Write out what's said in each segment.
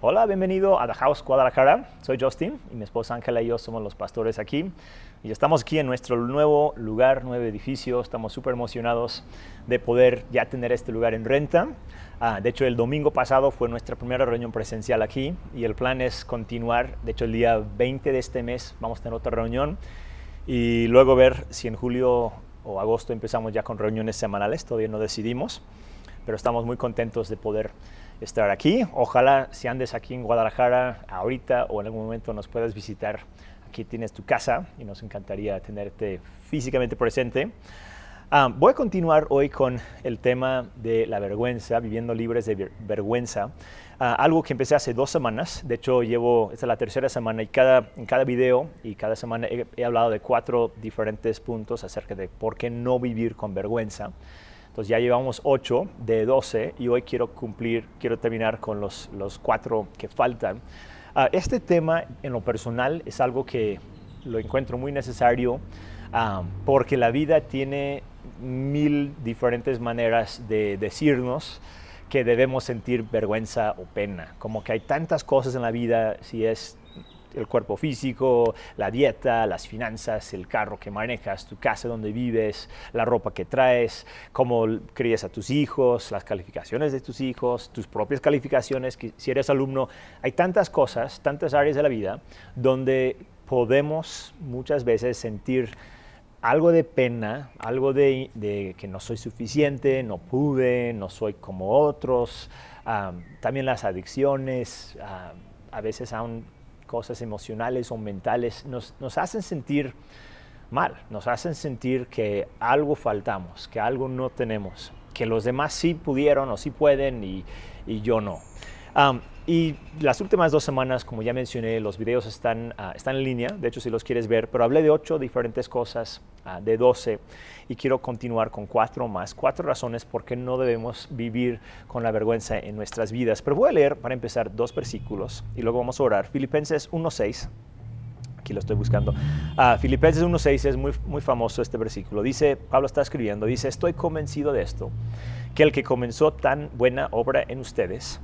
Hola, bienvenido a The House Guadalajara. Soy Justin y mi esposa Ángela y yo somos los pastores aquí. Y estamos aquí en nuestro nuevo lugar, nuevo edificio. Estamos súper emocionados de poder ya tener este lugar en renta. Ah, de hecho, el domingo pasado fue nuestra primera reunión presencial aquí y el plan es continuar. De hecho, el día 20 de este mes vamos a tener otra reunión y luego ver si en julio o agosto empezamos ya con reuniones semanales. Todavía no decidimos, pero estamos muy contentos de poder estar aquí. Ojalá si andes aquí en Guadalajara ahorita o en algún momento nos puedas visitar. Aquí tienes tu casa y nos encantaría tenerte físicamente presente. Ah, voy a continuar hoy con el tema de la vergüenza, viviendo libres de vergüenza. Ah, algo que empecé hace dos semanas. De hecho, llevo, esta es la tercera semana y cada, en cada video y cada semana he, he hablado de cuatro diferentes puntos acerca de por qué no vivir con vergüenza. Entonces ya llevamos 8 de 12 y hoy quiero cumplir, quiero terminar con los, los cuatro que faltan. Uh, este tema en lo personal es algo que lo encuentro muy necesario uh, porque la vida tiene mil diferentes maneras de decirnos que debemos sentir vergüenza o pena. Como que hay tantas cosas en la vida, si es el cuerpo físico, la dieta, las finanzas, el carro que manejas, tu casa donde vives, la ropa que traes, cómo crías a tus hijos, las calificaciones de tus hijos, tus propias calificaciones, si eres alumno, hay tantas cosas, tantas áreas de la vida donde podemos muchas veces sentir algo de pena, algo de, que no soy suficiente, no pude, no soy como otros, también las adicciones, a veces aún cosas emocionales o mentales, nos, hacen sentir mal, nos hacen sentir que algo faltamos, que algo no tenemos, que los demás sí pudieron o sí pueden y, yo no. Y las últimas dos semanas, como ya mencioné, los videos están, ah, están en línea, de hecho si los quieres ver, pero hablé de ocho diferentes cosas, uh, de doce, y quiero continuar con cuatro más, cuatro razones por qué no debemos vivir con la vergüenza en nuestras vidas. Pero voy a leer para empezar dos versículos y luego vamos a orar. Filipenses 1.6 aquí lo estoy buscando. Uh, Filipenses 1.6 es muy, muy famoso este versículo. Dice, Pablo está escribiendo, dice, estoy convencido de esto, que el que comenzó tan buena obra en ustedes,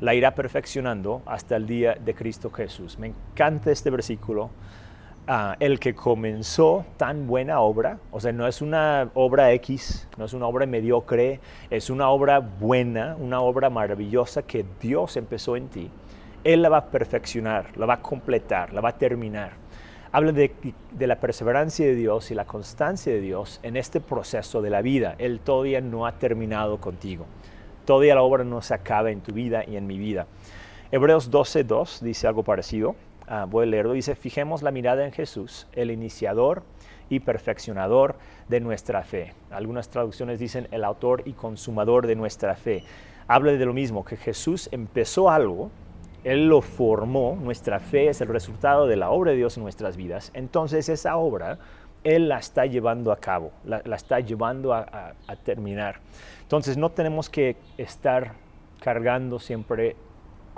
la irá perfeccionando hasta el día de Cristo Jesús. Me encanta este versículo. Ah, el que comenzó tan buena obra, o sea, no es una obra X, no es una obra mediocre, es una obra buena, una obra maravillosa que Dios empezó en ti. Él la va a perfeccionar, la va a completar, la va a terminar. Habla de, de la perseverancia de Dios y la constancia de Dios en este proceso de la vida. Él todavía no ha terminado contigo. Todavía la obra no se acaba en tu vida y en mi vida. Hebreos 12.2 dice algo parecido. Ah, voy a leerlo. Dice, fijemos la mirada en Jesús, el iniciador y perfeccionador de nuestra fe. Algunas traducciones dicen el autor y consumador de nuestra fe. Habla de lo mismo, que Jesús empezó algo, Él lo formó, nuestra fe es el resultado de la obra de Dios en nuestras vidas. Entonces esa obra Él la está llevando a cabo, la, está llevando a terminar. Entonces no tenemos que estar cargando siempre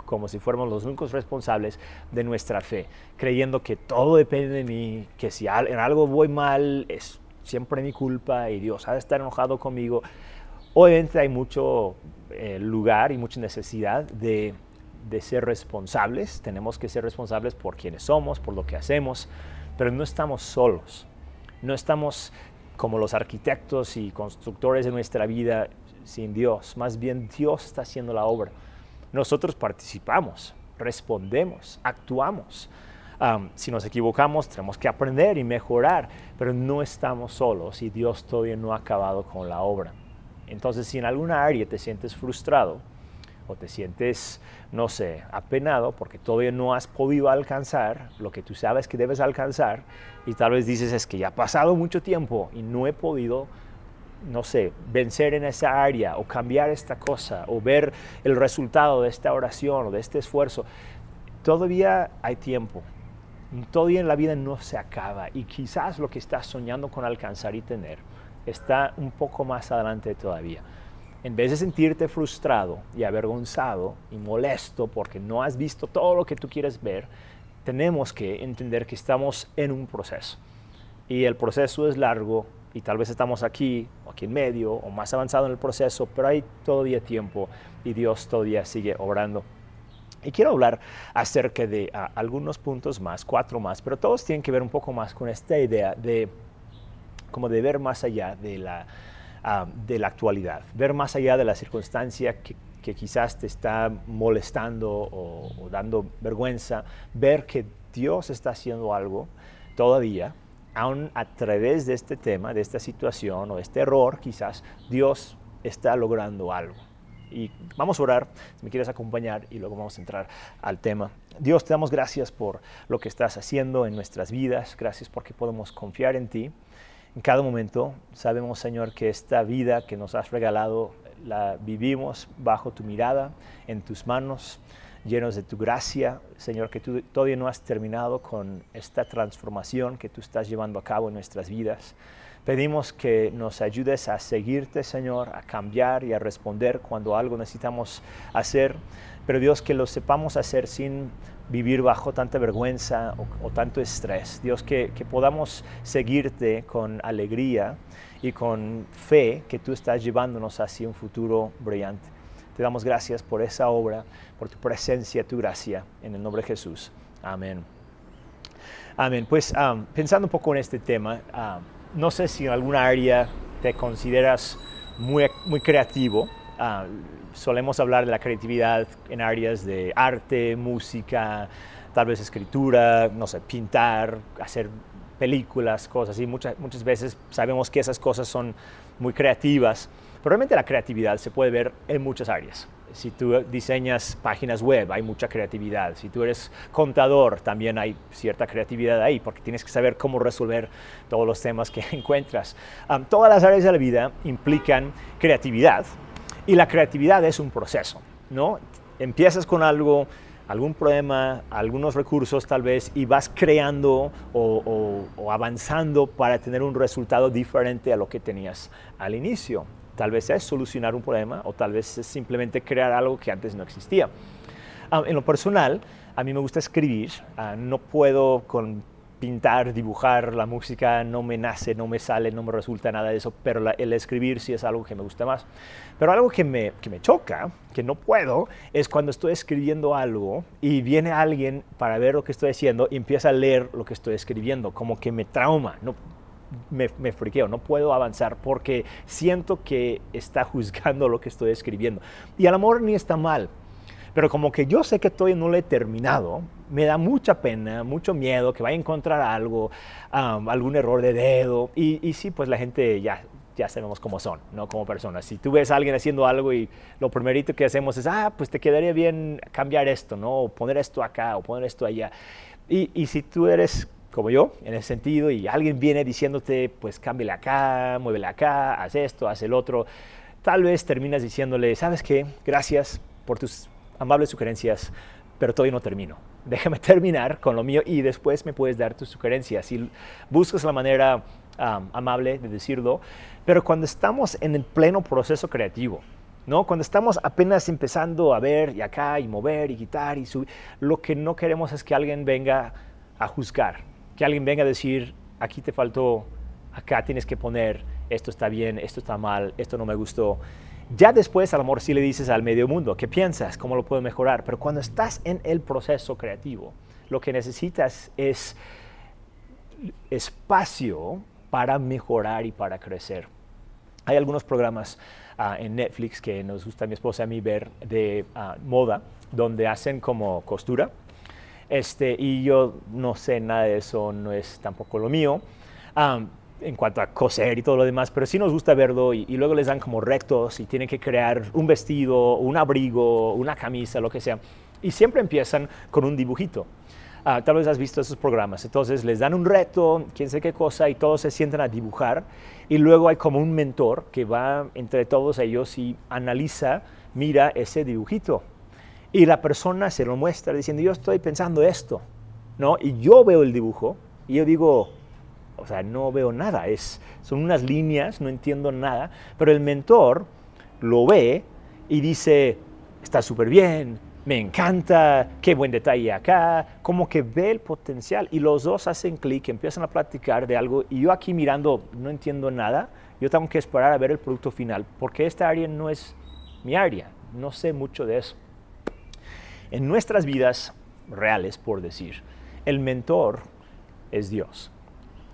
como si fuéramos los únicos responsables de nuestra fe, creyendo que todo depende de mí, que si en algo voy mal es siempre mi culpa y Dios ha de estar enojado conmigo. Obviamente hay mucho eh, lugar y mucha necesidad de, de ser responsables, tenemos que ser responsables por quienes somos, por lo que hacemos, pero no estamos solos, no estamos como los arquitectos y constructores de nuestra vida sin Dios. Más bien Dios está haciendo la obra. Nosotros participamos, respondemos, actuamos. si nos equivocamos, tenemos que aprender y mejorar, pero no estamos solos y Dios todavía no ha acabado con la obra. Entonces, si en alguna área te sientes frustrado o te sientes, no sé, apenado porque todavía no has podido alcanzar lo que tú sabes que debes alcanzar y tal vez dices es que ya ha pasado mucho tiempo y no he podido no sé, vencer en esa área o cambiar esta cosa o ver el resultado de esta oración o de este esfuerzo, todavía hay tiempo. Todavía en la vida no se acaba y quizás lo que estás soñando con alcanzar y tener está un poco más adelante todavía. En vez de sentirte frustrado y avergonzado y molesto porque no has visto todo lo que tú quieres ver, tenemos que entender que estamos en un proceso. Y el proceso es largo y tal vez estamos aquí o aquí en medio o más avanzado en el proceso, pero hay todavía tiempo y Dios todavía sigue obrando. Y quiero hablar acerca de algunos puntos más, cuatro más, pero todos tienen que ver un poco más con esta idea de como de ver más allá de la, de la actualidad, ver más allá de la circunstancia que, que quizás te está molestando o, dando vergüenza, ver que Dios está haciendo algo todavía, aún a través de este tema, de esta situación o este error, quizás Dios está logrando algo. Y vamos a orar, si me quieres acompañar, y luego vamos a entrar al tema. Dios, te damos gracias por lo que estás haciendo en nuestras vidas, gracias porque podemos confiar en ti. En cada momento sabemos, Señor, que esta vida que nos has regalado la vivimos bajo tu mirada, en tus manos, llenos de tu gracia. Señor, que tú todavía no has terminado con esta transformación que tú estás llevando a cabo en nuestras vidas. Pedimos que nos ayudes a seguirte, Señor, a cambiar y a responder cuando algo necesitamos hacer. Pero Dios, que lo sepamos hacer sin vivir bajo tanta vergüenza o, tanto estrés. Dios, que, que podamos seguirte con alegría y con fe que tú estás llevándonos hacia un futuro brillante. Te damos gracias por esa obra, por tu presencia, tu gracia, en el nombre de Jesús. Amén. Amén. Pues pensando un poco en este tema, no sé si en alguna área te consideras muy, muy creativo. Solemos hablar de la creatividad en áreas de arte, música, tal vez escritura, no sé, pintar, hacer películas, cosas así. Muchas, muchas veces sabemos que esas cosas son muy creativas, pero realmente la creatividad se puede ver en muchas áreas. Si tú diseñas páginas web, hay mucha creatividad. Si tú eres contador, también hay cierta creatividad ahí, porque tienes que saber cómo resolver todos los temas que encuentras. todas las áreas de la vida implican creatividad y la creatividad es un proceso, ¿no? Empiezas con algo, algún problema, algunos recursos tal vez, y vas creando o, avanzando para tener un resultado diferente a lo que tenías al inicio. Tal vez es solucionar un problema o tal vez es simplemente crear algo que antes no existía. Ah, en lo personal, a mí me gusta escribir, ah, no puedo con pintar, dibujar, la música no me nace, no me sale, no me resulta nada de eso, pero el escribir sí es algo que me gusta más. Pero algo que me, que me choca, que no puedo, es cuando estoy escribiendo algo y viene alguien para ver lo que estoy haciendo y empieza a leer lo que estoy escribiendo, como que me trauma, no, me, me friqueo, no puedo avanzar porque siento que está juzgando lo que estoy escribiendo. Y al amor ni está mal, pero como que yo sé que todavía no lo he terminado, me da mucha pena, mucho miedo que vaya a encontrar algo, algún error de dedo. Y, y, sí, pues la gente ya, ya sabemos cómo son, ¿no? Como personas. Si tú ves a alguien haciendo algo y lo primerito que hacemos es, ah, pues te quedaría bien cambiar esto, ¿no? O poner esto acá o poner esto allá. Y, y si tú eres como yo, en ese sentido, y alguien viene diciéndote, pues cámbiale acá, muévele acá, haz esto, haz el otro, tal vez terminas diciéndole, ¿sabes qué? Gracias por tus amables sugerencias, pero todavía no termino. Déjame terminar con lo mío y después me puedes dar tus sugerencias. Si buscas la manera amable de decirlo, pero cuando estamos en el pleno proceso creativo, ¿no? Cuando estamos apenas empezando a ver y acá y mover y quitar y subir, lo que no queremos es que alguien venga a juzgar, que alguien venga a decir, aquí te faltó, acá tienes que poner, esto está bien, esto está mal, esto no me gustó. Ya después, a lo mejor sí le dices al medio mundo, ¿qué piensas? ¿Cómo lo puedo mejorar? Pero cuando estás en el proceso creativo, lo que necesitas es espacio para mejorar y para crecer. Hay algunos programas ah, en Netflix que nos gusta a mi esposa y a mí ver de ah, moda, donde hacen como costura. Este, y yo no sé nada de eso, no es tampoco lo mío. En cuanto a coser y todo lo demás, pero sí nos gusta verlo y, luego les dan como rectos y tienen que crear un vestido, un abrigo, una camisa, lo que sea. Y siempre empiezan con un dibujito. Ah, tal vez has visto esos programas. Entonces les dan un reto, quién sé qué cosa, y todos se sientan a dibujar. Y luego hay como un mentor que va entre todos ellos y analiza, mira ese dibujito. Y la persona se lo muestra diciendo, yo estoy pensando esto, ¿no? Y yo veo el dibujo y yo digo, o sea, no veo nada, es, son unas líneas, no entiendo nada, pero el mentor lo ve y dice, está súper bien, me encanta, qué buen detalle acá, como que ve el potencial y los dos hacen clic, empiezan a platicar de algo y yo aquí mirando no entiendo nada, yo tengo que esperar a ver el producto final porque esta área no es mi área, no sé mucho de eso. En nuestras vidas reales, por decir, el mentor es Dios.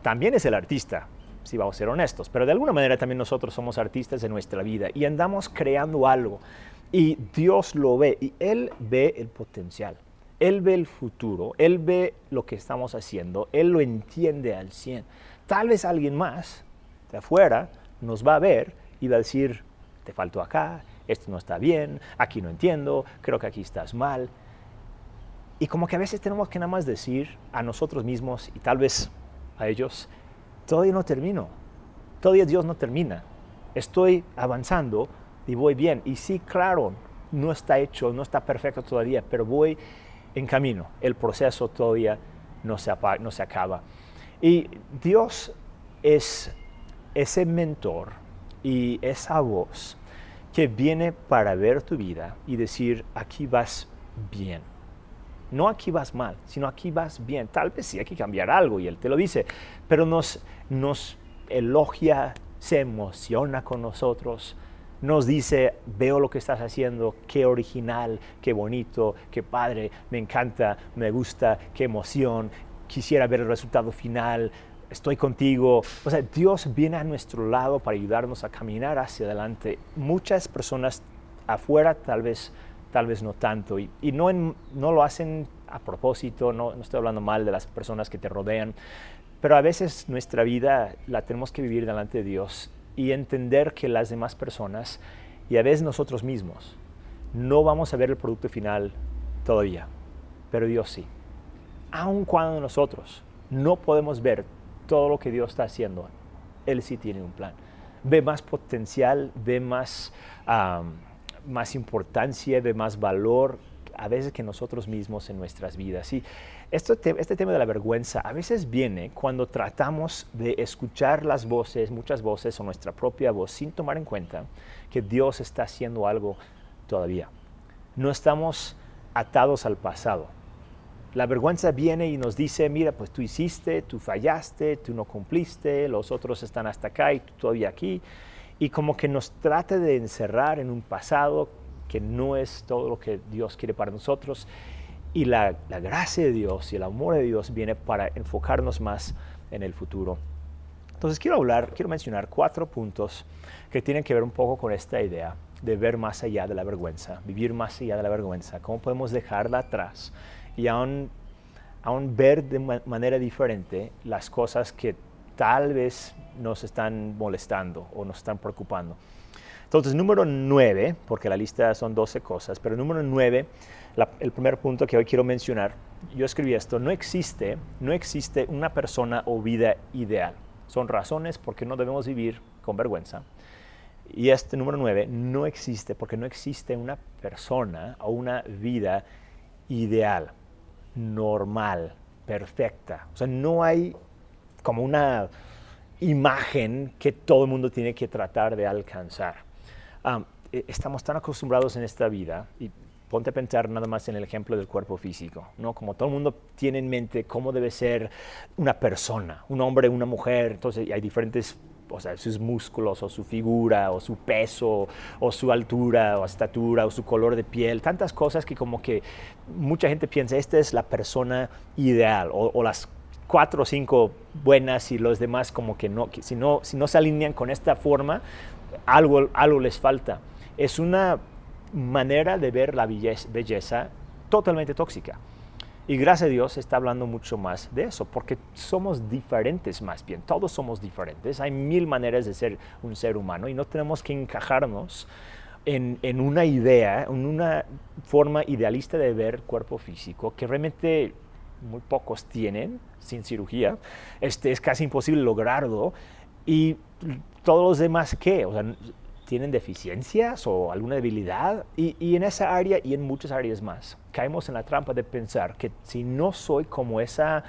También es el artista, si vamos a ser honestos, pero de alguna manera también nosotros somos artistas de nuestra vida y andamos creando algo y Dios lo ve y Él ve el potencial. Él ve el futuro, Él ve lo que estamos haciendo, Él lo entiende al 100. Tal vez alguien más de afuera nos va a ver y va a decir, te faltó acá, esto no está bien, aquí no entiendo, creo que aquí estás mal. Y como que a veces tenemos que nada más decir a nosotros mismos y tal vez a ellos, todavía no termino, todavía Dios no termina, estoy avanzando y voy bien. Y sí, claro, no está hecho, no está perfecto todavía, pero voy en camino, el proceso todavía no se, no se acaba. Y Dios es ese mentor y esa voz que viene para ver tu vida y decir, aquí vas bien. No aquí vas mal, sino aquí vas bien. Tal vez sí hay que cambiar algo y Él te lo dice, pero nos, nos elogia, se emociona con nosotros, nos dice, veo lo que estás haciendo, qué original, qué bonito, qué padre, me encanta, me gusta, qué emoción, quisiera ver el resultado final, estoy contigo. O sea, Dios viene a nuestro lado para ayudarnos a caminar hacia adelante. Muchas personas afuera tal vez, tal vez no tanto, y, no, no lo hacen a propósito, no, no estoy hablando mal de las personas que te rodean, pero a veces nuestra vida la tenemos que vivir delante de Dios y entender que las demás personas y a veces nosotros mismos no vamos a ver el producto final todavía, pero Dios sí. Aun cuando nosotros no podemos ver todo lo que Dios está haciendo, Él sí tiene un plan. Ve más potencial, ve más, más importancia, ve más valor a veces que nosotros mismos en nuestras vidas. Y este, este tema de la vergüenza a veces viene cuando tratamos de escuchar las voces, muchas voces o nuestra propia voz, sin tomar en cuenta que Dios está haciendo algo todavía. No estamos atados al pasado. La vergüenza viene y nos dice, mira, pues tú hiciste, tú fallaste, tú no cumpliste, los otros están hasta acá y tú todavía aquí. Y como que nos trata de encerrar en un pasado que no es todo lo que Dios quiere para nosotros. Y la, gracia de Dios y el amor de Dios viene para enfocarnos más en el futuro. Entonces quiero hablar, quiero mencionar cuatro puntos que tienen que ver un poco con esta idea de ver más allá de la vergüenza, vivir más allá de la vergüenza, cómo podemos dejarla atrás y aún, aún ver de manera diferente las cosas que tal vez nos están molestando o nos están preocupando. Entonces, número 9, porque la lista son 12 cosas, pero número 9, el primer punto que hoy quiero mencionar, yo escribí esto, no existe, no existe una persona o vida ideal. Son razones por qué no debemos vivir con vergüenza. Y este número 9 no existe porque no existe una persona o una vida ideal, normal, perfecta. O sea, no hay como una imagen que todo el mundo tiene que tratar de alcanzar. E, estamos tan acostumbrados en esta vida y ponte a pensar nada más en el ejemplo del cuerpo físico, ¿no? Como todo el mundo tiene en mente cómo debe ser una persona, un hombre, una mujer, entonces hay diferentes, o sea, sus músculos o su figura o su peso o su altura o estatura o su color de piel, tantas cosas que como que mucha gente piensa, esta es la persona ideal o, o las cuatro o cinco buenas y los demás como que no, que si no, si no se alinean con esta forma, algo, algo les falta. Es una manera de ver la belleza, totalmente tóxica. Y gracias a Dios está hablando mucho más de eso, porque somos diferentes más bien, todos somos diferentes, hay mil maneras de ser un ser humano y no tenemos que encajarnos en, en una idea, en una forma idealista de ver cuerpo físico que realmente muy pocos tienen sin cirugía, este, es casi imposible lograrlo y todos los demás, ¿qué? Tienen deficiencias o alguna debilidad y, y, en esa área y en muchas áreas más. Caemos en la trampa de pensar que si no soy como esa,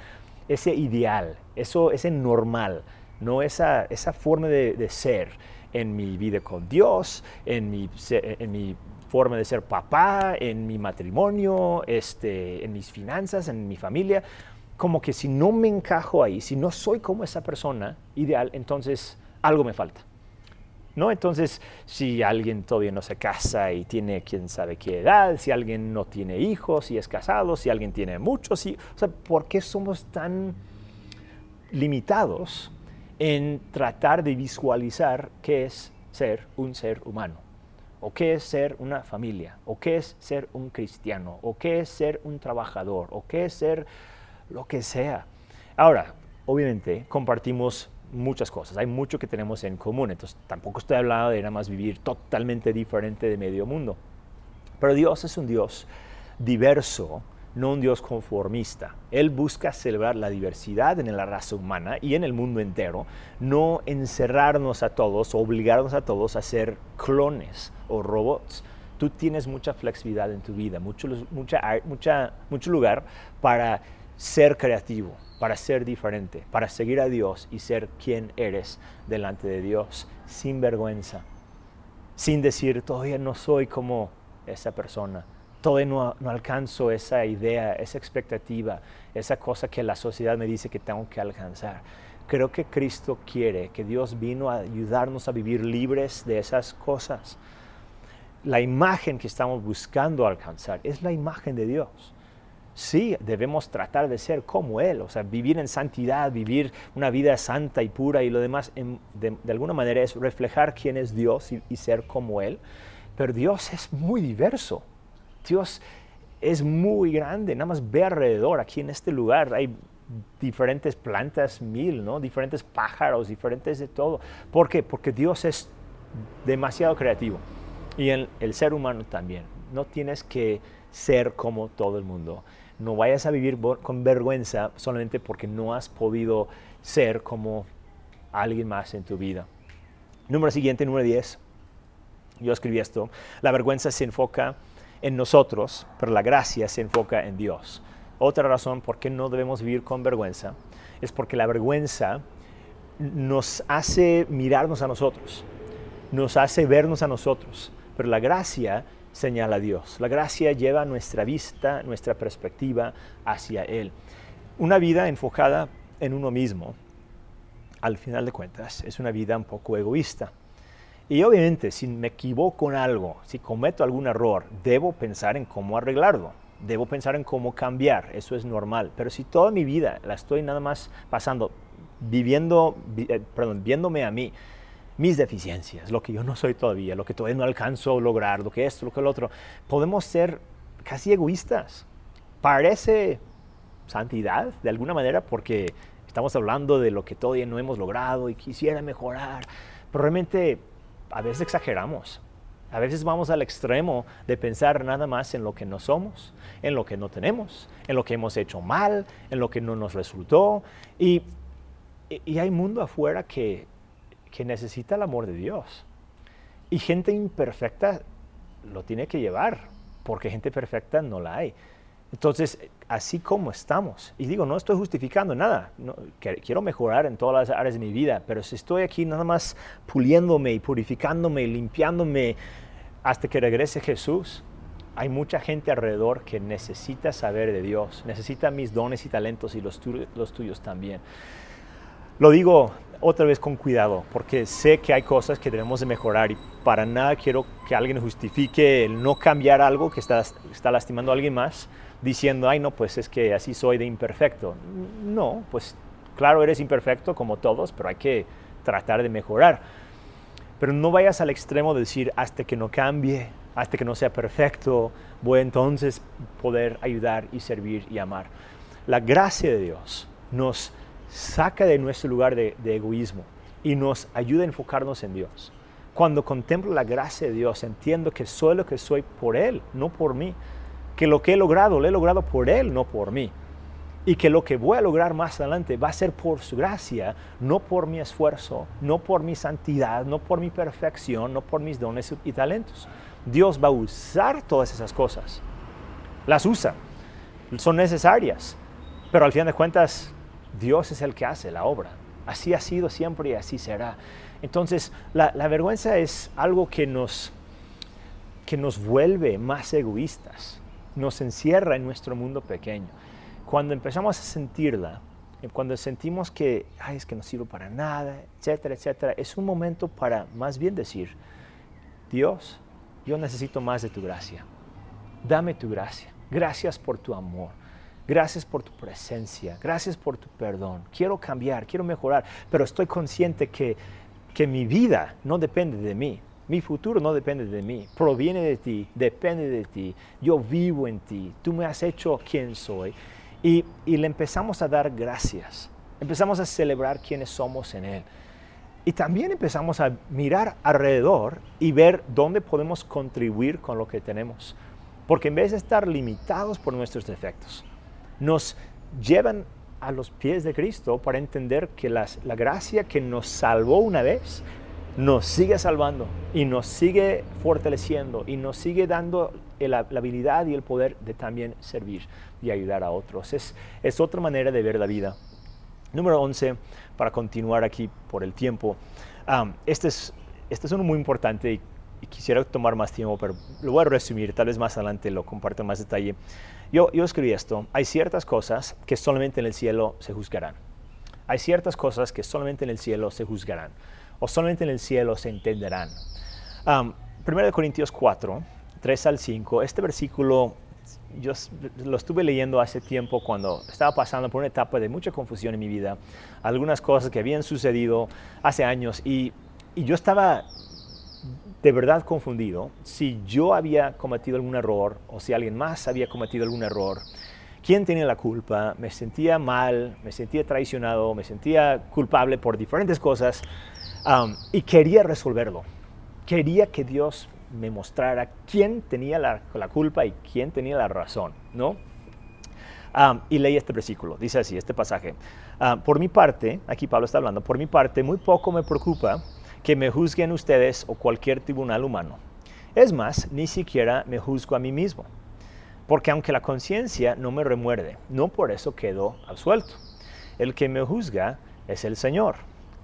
ese ideal, eso, ese normal, no esa, esa forma de, de ser en mi vida con Dios, en mi, en mi forma de ser papá, en mi matrimonio, este, en mis finanzas, en mi familia, como que si no me encajo ahí, si no soy como esa persona ideal, entonces algo me falta. ¿no? Entonces, si alguien todavía no se casa y tiene quién sabe qué edad, si alguien no tiene hijos y es casado, si alguien tiene muchos, sea, ¿por qué somos tan limitados en tratar de visualizar qué es ser un ser humano? ¿O qué es ser una familia? ¿O qué es ser un cristiano? ¿O qué es ser un trabajador? ¿O qué es ser lo que sea? Ahora, obviamente, compartimos muchas cosas, hay mucho que tenemos en común, entonces tampoco estoy hablando de nada más vivir totalmente diferente de medio mundo. Pero Dios es un Dios diverso, no un Dios conformista. Él busca celebrar la diversidad en la raza humana y en el mundo entero, no encerrarnos a todos, obligarnos a todos a ser clones o robots. Tú tienes mucha flexibilidad en tu vida, mucho, mucha, mucha, mucho lugar para ser creativo, para ser diferente, para seguir a Dios y ser quien eres delante de Dios, sin vergüenza, sin decir, todavía no soy como esa persona, todavía no, alcanzo esa idea, esa expectativa, esa cosa que la sociedad me dice que tengo que alcanzar. Creo que Cristo quiere, que Dios vino a ayudarnos a vivir libres de esas cosas. La imagen que estamos buscando alcanzar es la imagen de Dios sí, debemos tratar de ser como Él, o sea, vivir en santidad, vivir una vida santa y pura y lo demás, de, alguna manera es reflejar quién es Dios y, ser como Él, pero Dios es muy diverso, Dios es muy grande, nada más ve alrededor, aquí en este lugar hay diferentes plantas mil, ¿no? diferentes pájaros, diferentes de todo. ¿Por qué? Porque Dios es demasiado creativo y el, ser humano también. No tienes que ser como todo el mundo. No vayas a vivir con vergüenza solamente porque no has podido ser como alguien más en tu vida. Número siguiente, número 10. Yo escribí esto. La vergüenza se enfoca en nosotros, pero la gracia se enfoca en Dios. Otra razón por qué no debemos vivir con vergüenza es porque la vergüenza nos hace mirarnos a nosotros, nos hace vernos a nosotros, pero la gracia señala Dios. La gracia lleva nuestra vista, nuestra perspectiva hacia Él. Una vida enfocada en uno mismo, al final de cuentas, es una vida un poco egoísta. Y obviamente, si me equivoco en algo, si cometo algún error, debo pensar en cómo arreglarlo. Debo pensar en cómo cambiar, eso es normal. Pero si toda mi vida la estoy nada más pasando, viviendo, eh, perdón, viéndome a mí, mis deficiencias, lo que yo no soy todavía, lo que todavía no alcanzo a lograr, lo que esto, lo que el otro. Podemos ser casi egoístas. Parece santidad de alguna manera porque estamos hablando de lo que todavía no hemos logrado y quisiera mejorar, pero realmente a veces exageramos. A veces vamos al extremo de pensar nada más en lo que no somos, en lo que no tenemos, en lo que hemos hecho mal, en lo que no nos resultó. Y, hay mundo afuera que que necesita el amor de Dios. Y gente imperfecta lo tiene que llevar, porque gente perfecta no la hay. Entonces, así como estamos, y digo, no estoy justificando nada, quiero mejorar en todas las áreas de mi vida, pero si estoy aquí nada más puliéndome y purificándome y limpiándome hasta que regrese Jesús, hay mucha gente alrededor que necesita saber de Dios, necesita mis dones y talentos y los, los tuyos también. Lo digo otra vez con cuidado, porque sé que hay cosas que debemos de mejorar y para nada quiero que alguien justifique el no cambiar algo que está, está lastimando a alguien más diciendo, ay no, pues es que así soy de imperfecto. No, pues claro, eres imperfecto como todos, pero hay que tratar de mejorar. Pero no vayas al extremo de decir, hasta que no cambie, hasta que no sea perfecto, voy entonces poder ayudar y servir y amar. La gracia de Dios nos saca de nuestro lugar de, egoísmo y nos ayuda a enfocarnos en Dios. Cuando contemplo la gracia de Dios, entiendo que soy lo que soy por Él, no por mí. Que lo que he logrado, lo he logrado por Él, no por mí. Y que lo que voy a lograr más adelante va a ser por su gracia, no por mi esfuerzo, no por mi santidad, no por mi perfección, no por mis dones y talentos. Dios va a usar todas esas cosas. Las usa. Son necesarias. Pero al fin de cuentas, Dios es el que hace la obra. Así ha sido siempre y así será. Entonces, la, vergüenza es algo que nos, que nos vuelve más egoístas, nos encierra en nuestro mundo pequeño. Cuando empezamos a sentirla, cuando sentimos que, ay, es que no sirvo para nada, etcétera, etcétera, es un momento para más bien decir, Dios, yo necesito más de tu gracia. Dame tu gracia. Gracias por tu amor. Gracias por tu presencia. Gracias por tu perdón. Quiero cambiar, quiero mejorar, pero estoy consciente que, que mi vida no depende de mí. Mi futuro no depende de mí, proviene de ti, depende de ti. Yo vivo en ti, tú me has hecho quien soy. Y, le empezamos a dar gracias, empezamos a celebrar quienes somos en Él. Y también empezamos a mirar alrededor y ver dónde podemos contribuir con lo que tenemos. Porque en vez de estar limitados por nuestros defectos, nos llevan a los pies de Cristo para entender que la gracia que nos salvó una vez nos sigue salvando y nos sigue fortaleciendo y nos sigue dando la, habilidad y el poder de también servir y ayudar a otros. Es, es otra manera de ver la vida. Número 11, para continuar aquí por el tiempo. este, es, este es uno muy importante y, quisiera tomar más tiempo, pero lo voy a resumir, tal vez más adelante lo comparto en más detalle. Yo, yo escribí esto, hay ciertas cosas que solamente en el cielo se juzgarán. Hay ciertas cosas que solamente en el cielo se juzgarán o solamente en el cielo se entenderán. 1 Corintios 4, 3 al 5, este versículo yo lo estuve leyendo hace tiempo cuando estaba pasando por una etapa de mucha confusión en mi vida, algunas cosas que habían sucedido hace años y, yo estaba de verdad confundido si yo había cometido algún error o si alguien más había cometido algún error. ¿Quién tenía la culpa? Me sentía mal, me sentía traicionado, me sentía culpable por diferentes cosas y quería resolverlo. Quería que Dios me mostrara quién tenía la, culpa y quién tenía la razón, ¿no? y leí este versículo, dice así, este pasaje. por mi parte, aquí Pablo está hablando, por mi parte, muy poco me preocupa que me juzguen ustedes o cualquier tribunal humano. Es más, ni siquiera me juzgo a mí mismo. Porque aunque la conciencia no me remuerde, no por eso quedo absuelto. El que me juzga es el Señor.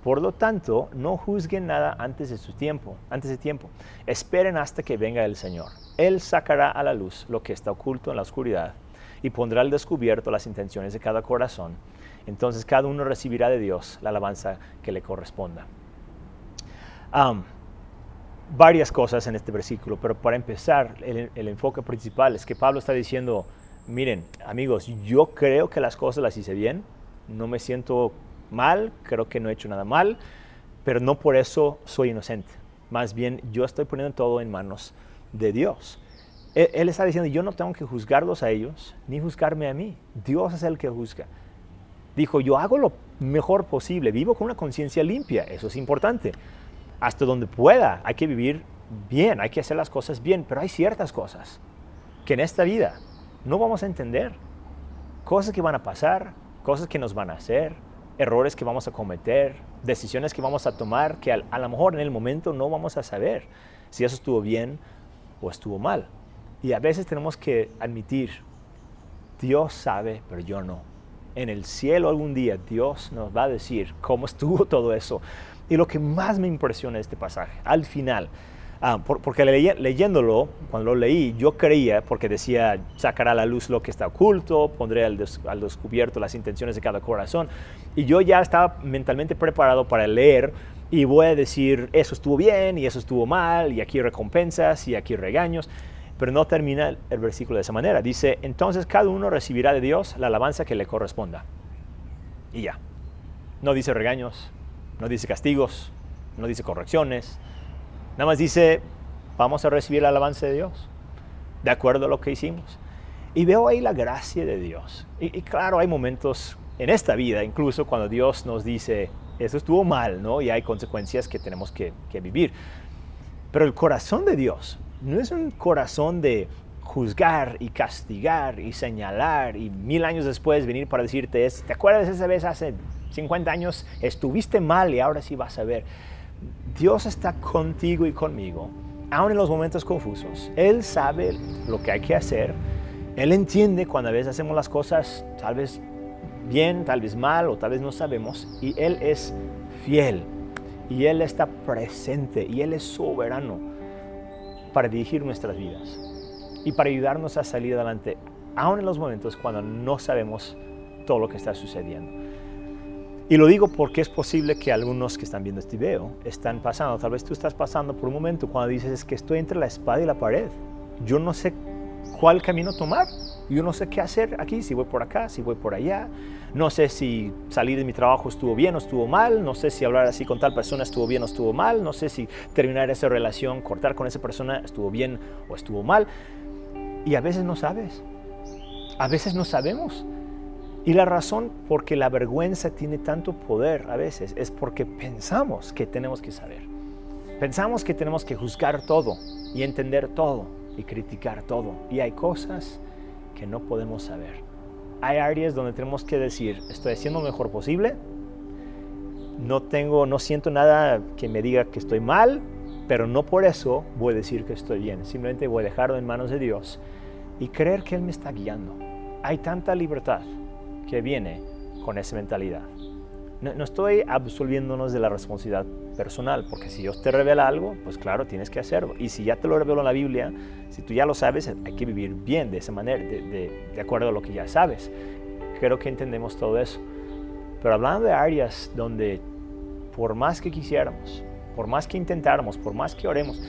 Por lo tanto, no juzguen nada antes de su tiempo, antes de tiempo. Esperen hasta que venga el Señor. Él sacará a la luz lo que está oculto en la oscuridad y pondrá al descubierto las intenciones de cada corazón. Entonces cada uno recibirá de Dios la alabanza que le corresponda. varias cosas en este versículo, pero para empezar, el, el enfoque principal es que Pablo está diciendo, miren, amigos, yo creo que las cosas las hice bien, no me siento mal, creo que no he hecho nada mal, pero no por eso soy inocente. Más bien yo estoy poniendo todo en manos de Dios. Él, está diciendo, yo no tengo que juzgarlos a ellos, ni juzgarme a mí. Dios es el que juzga. Dijo, yo hago lo mejor posible, vivo con una conciencia limpia, eso es importante. Hasta donde pueda, hay que vivir bien, hay que hacer las cosas bien, pero hay ciertas cosas que en esta vida no vamos a entender. Cosas que van a pasar, cosas que nos van a hacer, errores que vamos a cometer, decisiones que vamos a tomar que a, lo mejor en el momento no vamos a saber si eso estuvo bien o estuvo mal. Y a veces tenemos que admitir, Dios sabe, pero yo no. En el cielo algún día Dios nos va a decir cómo estuvo todo eso. Y lo que más me impresiona este pasaje, al final, Ah, porque leyéndolo, cuando lo leí, yo creía, porque decía, sacará a la luz lo que está oculto, pondré al, descubierto las intenciones de cada corazón. Y yo ya estaba mentalmente preparado para leer y voy a decir, eso estuvo bien y eso estuvo mal, y aquí recompensas y aquí regaños. Pero no termina el versículo de esa manera. Dice, entonces cada uno recibirá de Dios la alabanza que le corresponda. Y ya. No dice regaños, no dice castigos, no dice correcciones, Nada más dice, vamos a recibir la alabanza de Dios, de acuerdo a lo que hicimos. Y veo ahí la gracia de Dios. Y, claro, hay momentos en esta vida, incluso cuando Dios nos dice, eso estuvo mal, ¿no? Y hay consecuencias que tenemos que, que vivir. Pero el corazón de Dios no es un corazón de juzgar y castigar y señalar y mil años después venir para decirte, ¿te acuerdas esa vez hace 50 años? Estuviste mal y ahora sí vas a ver. Dios está contigo y conmigo, aun en los momentos confusos. Él sabe lo que hay que hacer. Él entiende cuando a veces hacemos las cosas tal vez bien, tal vez mal o tal vez no sabemos. Y Él es fiel. Y Él está presente. Y Él es soberano para dirigir nuestras vidas. Y para ayudarnos a salir adelante, aun en los momentos cuando no sabemos todo lo que está sucediendo. Y lo digo porque es posible que algunos que están viendo este video están pasando, tal vez tú estás pasando por un momento cuando dices es que estoy entre la espada y la pared. Yo no sé cuál camino tomar. Yo no sé qué hacer aquí, si voy por acá, si voy por allá. No sé si salir de mi trabajo estuvo bien o estuvo mal. No sé si hablar así con tal persona estuvo bien o estuvo mal. No sé si terminar esa relación, cortar con esa persona estuvo bien o estuvo mal. Y a veces no sabes. A veces no sabemos. Y la razón por que la vergüenza tiene tanto poder a veces es porque pensamos que tenemos que saber. Pensamos que tenemos que juzgar todo y entender todo y criticar todo. Y hay cosas que no podemos saber. Hay áreas donde tenemos que decir, estoy haciendo lo mejor posible. No tengo, no siento nada que me diga que estoy mal, pero no por eso voy a decir que estoy bien. Simplemente voy a dejarlo en manos de Dios y creer que Él me está guiando. Hay tanta libertad que viene con esa mentalidad. No, estoy absolviéndonos de la responsabilidad personal, porque si Dios te revela algo, pues claro, tienes que hacerlo. Y si ya te lo reveló en la Biblia, si tú ya lo sabes, hay que vivir bien de esa manera, de, de acuerdo a lo que ya sabes. Creo que entendemos todo eso. Pero hablando de áreas donde por más que quisiéramos, por más que intentáramos, por más que oremos,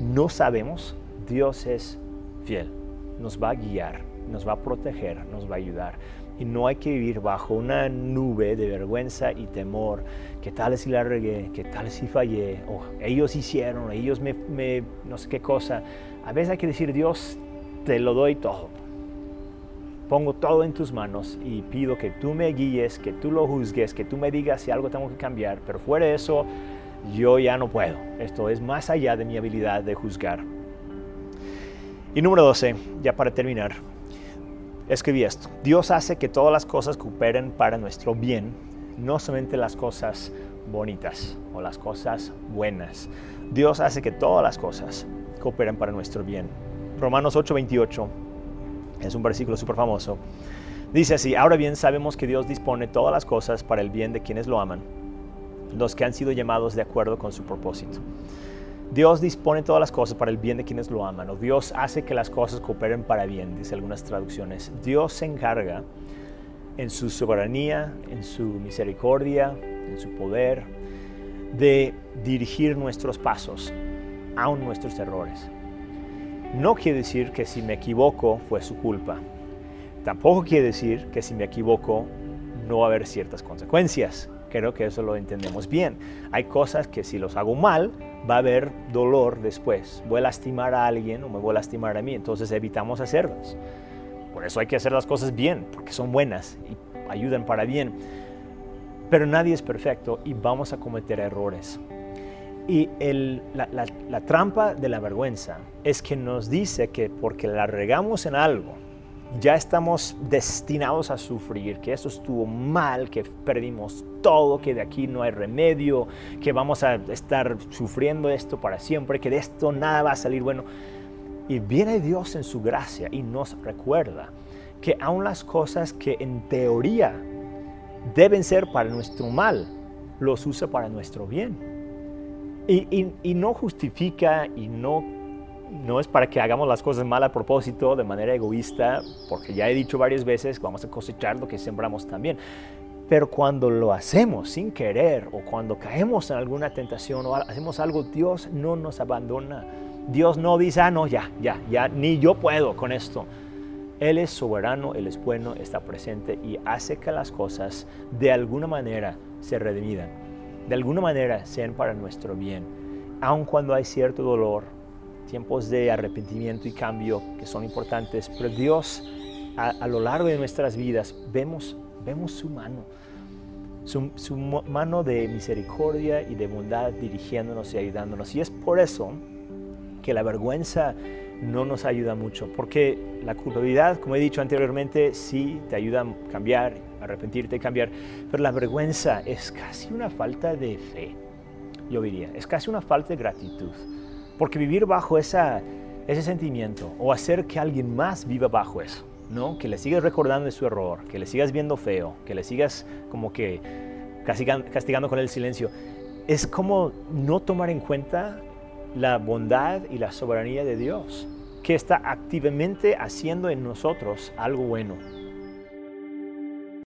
no sabemos, Dios es fiel. Nos va a guiar, nos va a proteger, nos va a ayudar y no hay que vivir bajo una nube de vergüenza y temor. ¿Qué tal si la regué? ¿Qué tal si fallé? O ellos hicieron, ellos me, me, no sé qué cosa. A veces hay que decir, Dios, te lo doy todo. Pongo todo en tus manos y pido que tú me guíes, que tú lo juzgues, que tú me digas si algo tengo que cambiar. Pero fuera de eso, yo ya no puedo. Esto es más allá de mi habilidad de juzgar. Y número 12, ya para terminar, escribí esto. Dios hace que todas las cosas cooperen para nuestro bien, no solamente las cosas bonitas o las cosas buenas. Dios hace que todas las cosas cooperen para nuestro bien. Romanos 8:28 es un versículo súper famoso. Dice así, ahora bien sabemos que Dios dispone todas las cosas para el bien de quienes lo aman, los que han sido llamados de acuerdo con su propósito. Dios dispone todas las cosas para el bien de quienes lo aman, o Dios hace que las cosas cooperen para bien, dice algunas traducciones. Dios se encarga en su soberanía, en su misericordia, en su poder, de dirigir nuestros pasos, aun nuestros errores. No quiere decir que si me equivoco fue su culpa. Tampoco quiere decir que si me equivoco no va a haber ciertas consecuencias. Creo que eso lo entendemos bien. Hay cosas que si los hago mal, va a haber dolor después. Voy a lastimar a alguien o me voy a lastimar a mí, entonces evitamos hacerlas. Por eso hay que hacer las cosas bien, porque son buenas y ayudan para bien. Pero nadie es perfecto y vamos a cometer errores. Y la, la trampa de la vergüenza es que nos dice que porque la regamos en algo, ya estamos destinados a sufrir, que eso estuvo mal, que perdimos todo, que de aquí no hay remedio, que vamos a estar sufriendo esto para siempre, que de esto nada va a salir bueno. Y viene Dios en su gracia y nos recuerda que aun las cosas que en teoría deben ser para nuestro mal, los usa para nuestro bien. Y, y no justifica y no no es para que hagamos las cosas mal a propósito, de manera egoísta, porque ya he dicho varias veces, vamos a cosechar lo que sembramos también. Pero cuando lo hacemos sin querer o cuando caemos en alguna tentación o hacemos algo, Dios no nos abandona. Dios no dice, ah, no, ya, ya, ya, ni yo puedo con esto. Él es soberano, Él es bueno, está presente y hace que las cosas de alguna manera se redimidan, de alguna manera sean para nuestro bien, aun cuando hay cierto dolor, tiempos de arrepentimiento y cambio que son importantes, pero Dios a, lo largo de nuestras vidas vemos, vemos su mano, su, su, mano de misericordia y de bondad dirigiéndonos y ayudándonos. Y es por eso que la vergüenza no nos ayuda mucho, porque la culpabilidad, como he dicho anteriormente, sí te ayuda a cambiar, arrepentirte y cambiar, pero la vergüenza es casi una falta de fe, yo diría, es casi una falta de gratitud. Porque vivir bajo ese sentimiento o hacer que alguien más viva bajo eso, ¿no? Que le sigas recordando de su error, que le sigas viendo feo, que le sigas como que castigando con el silencio, es como no tomar en cuenta la bondad y la soberanía de Dios, que está activamente haciendo en nosotros algo bueno